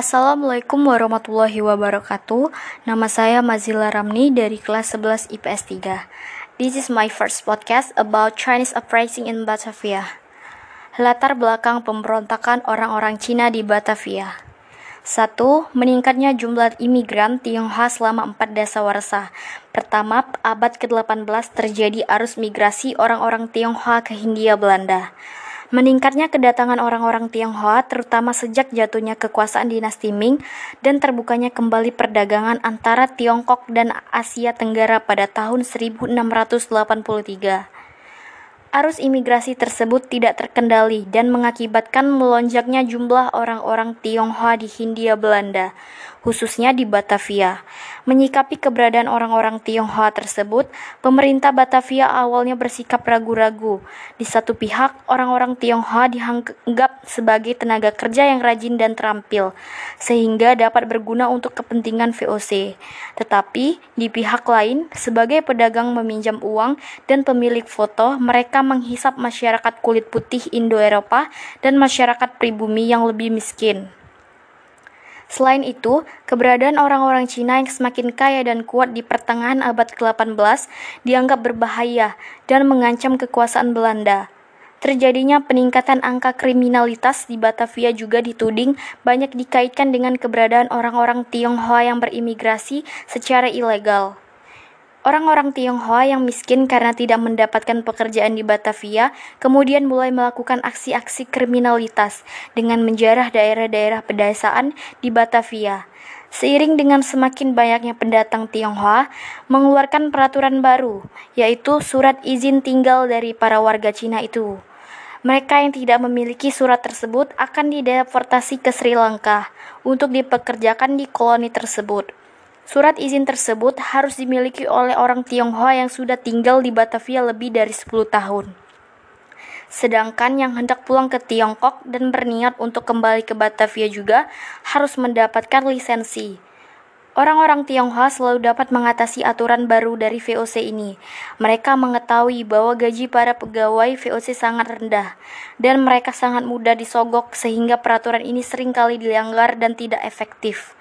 Assalamualaikum warahmatullahi wabarakatuh. Nama saya Mazila Ramni dari kelas 11 IPS 3. This is my first podcast about Chinese uprising in Batavia. Latar belakang pemberontakan orang-orang Cina di Batavia. 1. Meningkatnya jumlah imigran Tionghoa selama 4 dasawarsa. Pertama, abad ke-18 terjadi arus migrasi orang-orang Tionghoa ke Hindia Belanda. Meningkatnya kedatangan orang-orang Tionghoa terutama sejak jatuhnya kekuasaan dinasti Ming dan terbukanya kembali perdagangan antara Tiongkok dan Asia Tenggara pada tahun 1683. Arus imigrasi tersebut tidak terkendali dan mengakibatkan melonjaknya jumlah orang-orang Tionghoa di Hindia Belanda khususnya di Batavia. Menyikapi keberadaan orang-orang Tionghoa tersebut, pemerintah Batavia awalnya bersikap ragu-ragu. Di satu pihak, orang-orang Tionghoa dianggap sebagai tenaga kerja yang rajin dan terampil, sehingga dapat berguna untuk kepentingan VOC. Tetapi, di pihak lain, sebagai pedagang meminjam uang dan pemilik foto, mereka menghisap masyarakat kulit putih Indo-Eropa dan masyarakat pribumi yang lebih miskin. Selain itu, keberadaan orang-orang Cina yang semakin kaya dan kuat di pertengahan abad ke-18 dianggap berbahaya dan mengancam kekuasaan Belanda. Terjadinya peningkatan angka kriminalitas di Batavia juga dituding banyak dikaitkan dengan keberadaan orang-orang Tionghoa yang berimigrasi secara ilegal. Orang-orang Tionghoa yang miskin karena tidak mendapatkan pekerjaan di Batavia kemudian mulai melakukan aksi-aksi kriminalitas dengan menjarah daerah-daerah pedesaan di Batavia. Seiring dengan semakin banyaknya pendatang Tionghoa mengeluarkan peraturan baru, yaitu surat izin tinggal dari para warga Cina itu. Mereka yang tidak memiliki surat tersebut akan dideportasi ke Sri Lanka untuk dipekerjakan di koloni tersebut. Surat izin tersebut harus dimiliki oleh orang Tionghoa yang sudah tinggal di Batavia lebih dari 10 tahun. Sedangkan yang hendak pulang ke Tiongkok dan berniat untuk kembali ke Batavia juga harus mendapatkan lisensi. Orang-orang Tionghoa selalu dapat mengatasi aturan baru dari VOC ini. Mereka mengetahui bahwa gaji para pegawai VOC sangat rendah dan mereka sangat mudah disogok sehingga peraturan ini sering kali dilanggar dan tidak efektif.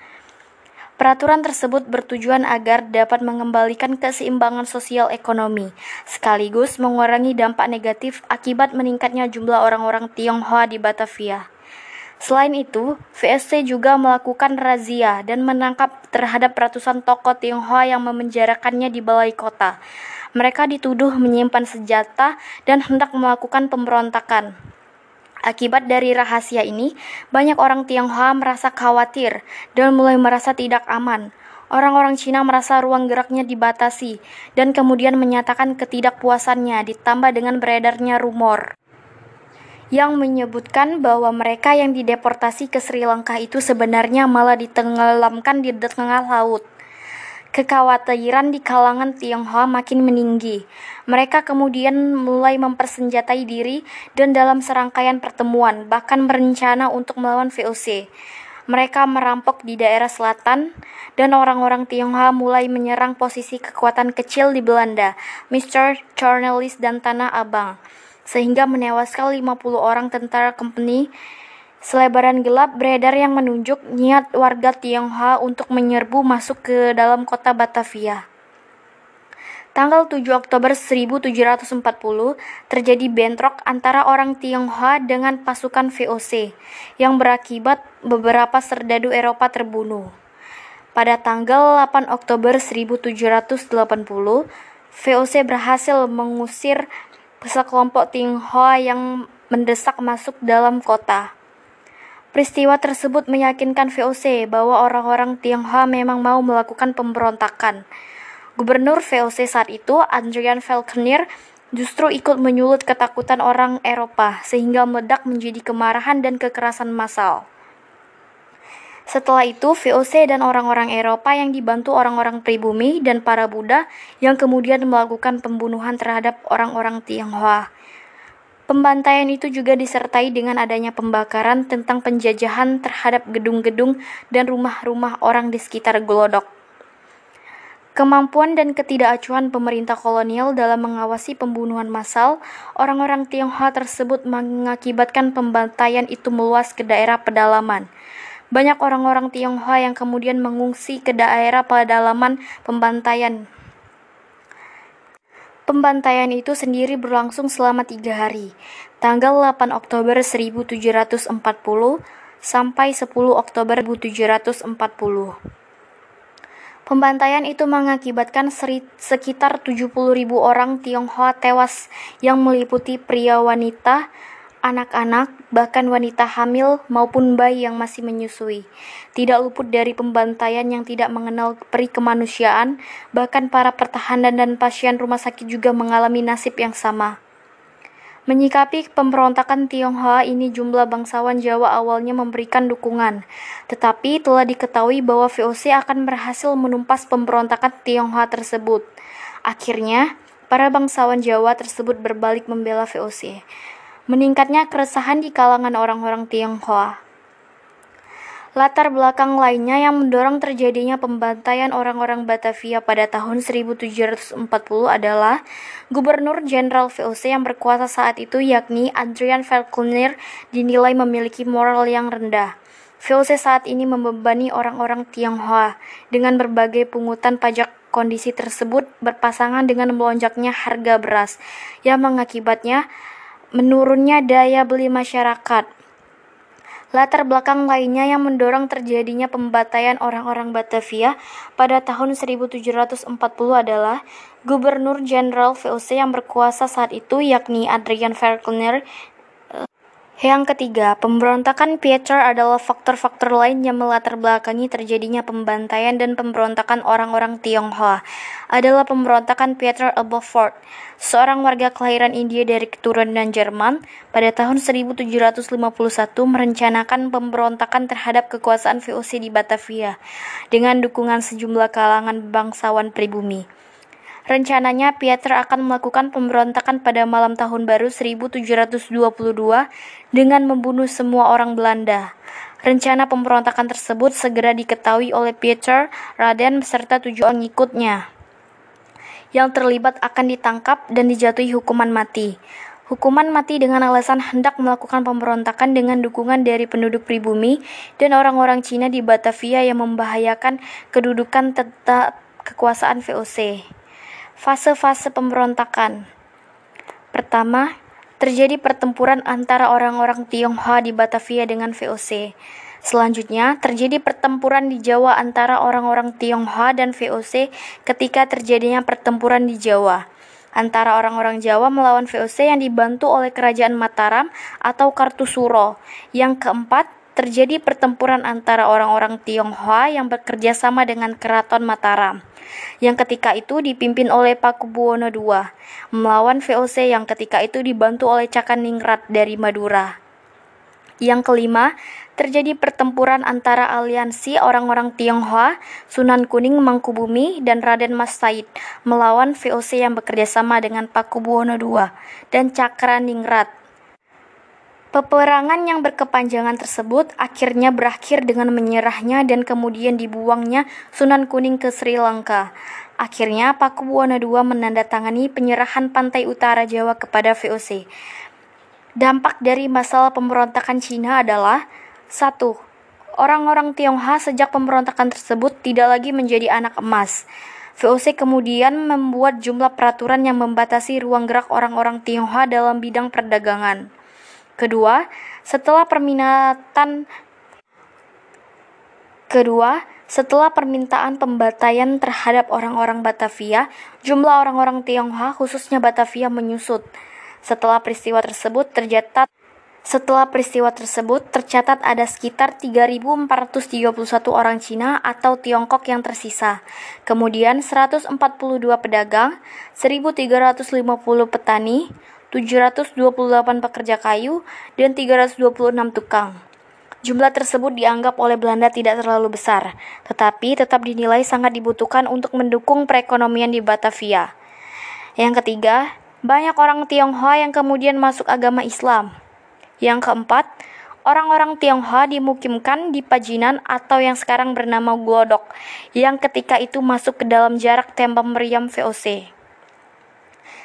Peraturan tersebut bertujuan agar dapat mengembalikan keseimbangan sosial ekonomi, sekaligus mengurangi dampak negatif akibat meningkatnya jumlah orang-orang Tionghoa di Batavia. Selain itu, VSC juga melakukan razia dan menangkap terhadap ratusan tokoh Tionghoa yang memenjarakannya di balai kota. Mereka dituduh menyimpan senjata dan hendak melakukan pemberontakan. Akibat dari rahasia ini, banyak orang Tionghoa merasa khawatir dan mulai merasa tidak aman. Orang-orang Cina merasa ruang geraknya dibatasi dan kemudian menyatakan ketidakpuasannya ditambah dengan beredarnya rumor yang menyebutkan bahwa mereka yang dideportasi ke Sri Lanka itu sebenarnya malah ditenggelamkan di tengah laut. Kekhawatiran di kalangan Tionghoa makin meninggi. Mereka kemudian mulai mempersenjatai diri dan dalam serangkaian pertemuan bahkan berencana untuk melawan VOC. Mereka merampok di daerah selatan dan orang-orang Tionghoa mulai menyerang posisi kekuatan kecil di Belanda, Mr. Cornelis dan Tanah Abang, sehingga menewaskan 50 orang tentara company Selebaran gelap beredar yang menunjuk niat warga Tionghoa untuk menyerbu masuk ke dalam kota Batavia. Tanggal 7 Oktober 1740 terjadi bentrok antara orang Tionghoa dengan pasukan VOC yang berakibat beberapa serdadu Eropa terbunuh. Pada tanggal 8 Oktober 1780, VOC berhasil mengusir sekelompok Tionghoa yang mendesak masuk dalam kota. Peristiwa tersebut meyakinkan VOC bahwa orang-orang Tionghoa memang mau melakukan pemberontakan. Gubernur VOC saat itu, Adrian Falconer, justru ikut menyulut ketakutan orang Eropa sehingga meledak menjadi kemarahan dan kekerasan massal. Setelah itu, VOC dan orang-orang Eropa yang dibantu orang-orang pribumi dan para Buddha yang kemudian melakukan pembunuhan terhadap orang-orang Tionghoa. Pembantaian itu juga disertai dengan adanya pembakaran tentang penjajahan terhadap gedung-gedung dan rumah-rumah orang di sekitar Glodok. Kemampuan dan ketidakacuan pemerintah kolonial dalam mengawasi pembunuhan massal orang-orang Tionghoa tersebut mengakibatkan pembantaian itu meluas ke daerah pedalaman. Banyak orang-orang Tionghoa yang kemudian mengungsi ke daerah pedalaman pembantaian. Pembantaian itu sendiri berlangsung selama tiga hari, tanggal 8 Oktober 1740 sampai 10 Oktober 1740. Pembantaian itu mengakibatkan sekitar 70.000 orang Tionghoa tewas yang meliputi pria wanita, anak-anak, bahkan wanita hamil maupun bayi yang masih menyusui. Tidak luput dari pembantaian yang tidak mengenal peri kemanusiaan, bahkan para pertahanan dan pasien rumah sakit juga mengalami nasib yang sama. Menyikapi pemberontakan Tionghoa ini jumlah bangsawan Jawa awalnya memberikan dukungan, tetapi telah diketahui bahwa VOC akan berhasil menumpas pemberontakan Tionghoa tersebut. Akhirnya, para bangsawan Jawa tersebut berbalik membela VOC meningkatnya keresahan di kalangan orang-orang Tionghoa. Latar belakang lainnya yang mendorong terjadinya pembantaian orang-orang Batavia pada tahun 1740 adalah Gubernur Jenderal VOC yang berkuasa saat itu yakni Adrian Falconer dinilai memiliki moral yang rendah. VOC saat ini membebani orang-orang Tionghoa dengan berbagai pungutan pajak kondisi tersebut berpasangan dengan melonjaknya harga beras yang mengakibatnya menurunnya daya beli masyarakat. Latar belakang lainnya yang mendorong terjadinya pembantaian orang-orang Batavia pada tahun 1740 adalah Gubernur Jenderal VOC yang berkuasa saat itu yakni Adrian Falconer yang ketiga, pemberontakan Pieter adalah faktor-faktor lain yang melatar belakangi terjadinya pembantaian dan pemberontakan orang-orang Tionghoa. Adalah pemberontakan Pieter Aberford, seorang warga kelahiran India dari keturunan Jerman, pada tahun 1751 merencanakan pemberontakan terhadap kekuasaan VOC di Batavia dengan dukungan sejumlah kalangan bangsawan pribumi. Rencananya, Pieter akan melakukan pemberontakan pada malam tahun baru 1722 dengan membunuh semua orang Belanda. Rencana pemberontakan tersebut segera diketahui oleh Pieter, Raden, beserta tujuh orang ikutnya. Yang terlibat akan ditangkap dan dijatuhi hukuman mati. Hukuman mati dengan alasan hendak melakukan pemberontakan dengan dukungan dari penduduk pribumi dan orang-orang Cina di Batavia yang membahayakan kedudukan tetap kekuasaan VOC. Fase-fase pemberontakan. Pertama, terjadi pertempuran antara orang-orang Tionghoa di Batavia dengan VOC. Selanjutnya, terjadi pertempuran di Jawa antara orang-orang Tionghoa dan VOC ketika terjadinya pertempuran di Jawa antara orang-orang Jawa melawan VOC yang dibantu oleh kerajaan Mataram atau Kartusuro. Yang keempat, terjadi pertempuran antara orang-orang Tionghoa yang bekerja sama dengan Keraton Mataram yang ketika itu dipimpin oleh Pakubuwono II, melawan VOC yang ketika itu dibantu oleh Cakaningrat dari Madura. Yang kelima, terjadi pertempuran antara aliansi orang-orang Tionghoa, Sunan Kuning Mangkubumi, dan Raden Mas Said melawan VOC yang bekerjasama dengan Pakubuwono II dan Cakraningrat Peperangan yang berkepanjangan tersebut akhirnya berakhir dengan menyerahnya dan kemudian dibuangnya Sunan Kuning ke Sri Lanka. Akhirnya Pakubuwono II menandatangani penyerahan pantai utara Jawa kepada VOC. Dampak dari masalah pemberontakan Cina adalah satu, Orang-orang Tionghoa sejak pemberontakan tersebut tidak lagi menjadi anak emas. VOC kemudian membuat jumlah peraturan yang membatasi ruang gerak orang-orang Tionghoa dalam bidang perdagangan. Kedua, setelah permintaan Kedua, setelah permintaan pembantaian terhadap orang-orang Batavia, jumlah orang-orang Tionghoa khususnya Batavia menyusut. Setelah peristiwa tersebut tercatat setelah peristiwa tersebut, tercatat ada sekitar 3.431 orang Cina atau Tiongkok yang tersisa. Kemudian 142 pedagang, 1.350 petani, 728 pekerja kayu, dan 326 tukang. Jumlah tersebut dianggap oleh Belanda tidak terlalu besar, tetapi tetap dinilai sangat dibutuhkan untuk mendukung perekonomian di Batavia. Yang ketiga, banyak orang Tionghoa yang kemudian masuk agama Islam. Yang keempat, orang-orang Tionghoa dimukimkan di Pajinan atau yang sekarang bernama Glodok, yang ketika itu masuk ke dalam jarak tembak meriam VOC.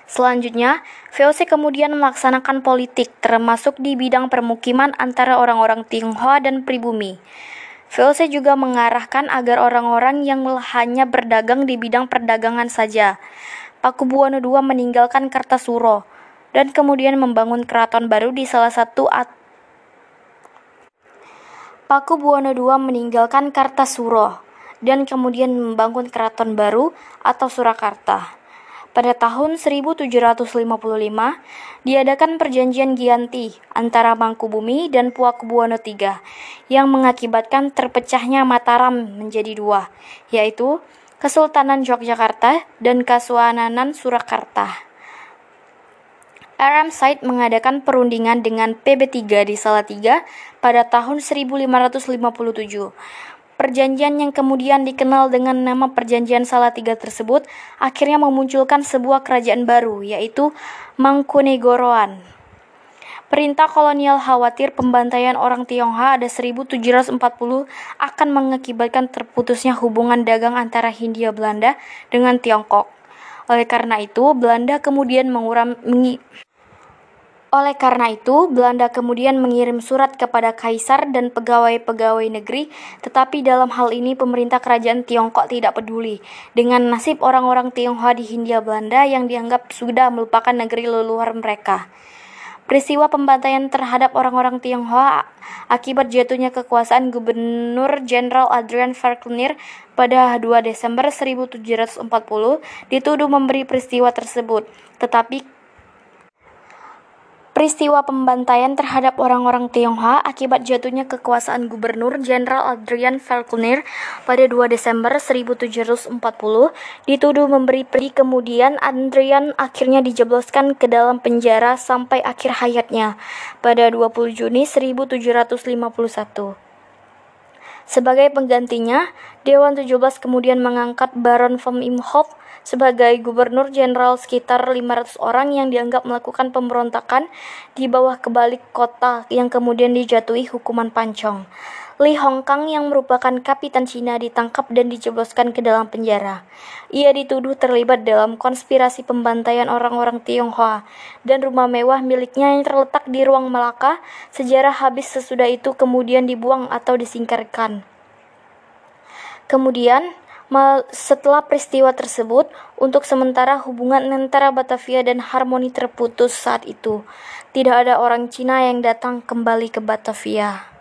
Selanjutnya, VOC kemudian melaksanakan politik termasuk di bidang permukiman antara orang-orang Tionghoa dan pribumi. VOC juga mengarahkan agar orang-orang yang hanya berdagang di bidang perdagangan saja. Pakubuwono II meninggalkan Kartasuro dan kemudian membangun keraton baru di salah satu at Pakubuwono II meninggalkan Kartasuro dan kemudian membangun keraton baru atau Surakarta. Pada tahun 1755, diadakan perjanjian Gianti antara Mangkubumi dan Pakubuwono III yang mengakibatkan terpecahnya Mataram menjadi dua, yaitu Kesultanan Yogyakarta dan Kasuananan Surakarta. RM Said mengadakan perundingan dengan PB3 di Salatiga pada tahun 1557. Perjanjian yang kemudian dikenal dengan nama Perjanjian Salatiga tersebut akhirnya memunculkan sebuah kerajaan baru, yaitu Mangkunegoroan. Perintah kolonial khawatir pembantaian orang Tionghoa ada 1740 akan mengakibatkan terputusnya hubungan dagang antara Hindia Belanda dengan Tiongkok. Oleh karena itu, Belanda kemudian menguram, oleh karena itu, Belanda kemudian mengirim surat kepada kaisar dan pegawai-pegawai negeri, tetapi dalam hal ini pemerintah kerajaan Tiongkok tidak peduli dengan nasib orang-orang Tionghoa di Hindia Belanda yang dianggap sudah melupakan negeri leluhur mereka. Peristiwa pembantaian terhadap orang-orang Tionghoa akibat jatuhnya kekuasaan Gubernur Jenderal Adrian Falconer pada 2 Desember 1740 dituduh memberi peristiwa tersebut, tetapi Peristiwa pembantaian terhadap orang-orang Tionghoa akibat jatuhnya kekuasaan Gubernur Jenderal Adrian Falconer pada 2 Desember 1740 dituduh memberi peri kemudian Adrian akhirnya dijebloskan ke dalam penjara sampai akhir hayatnya pada 20 Juni 1751. Sebagai penggantinya, Dewan 17 kemudian mengangkat Baron von Imhoff sebagai gubernur jenderal sekitar 500 orang yang dianggap melakukan pemberontakan di bawah kebalik kota yang kemudian dijatuhi hukuman pancong. Li Hongkang yang merupakan kapitan Cina ditangkap dan dijebloskan ke dalam penjara. Ia dituduh terlibat dalam konspirasi pembantaian orang-orang Tionghoa dan rumah mewah miliknya yang terletak di ruang Melaka sejarah habis sesudah itu kemudian dibuang atau disingkirkan. Kemudian, setelah peristiwa tersebut, untuk sementara hubungan antara Batavia dan Harmoni terputus saat itu. Tidak ada orang Cina yang datang kembali ke Batavia.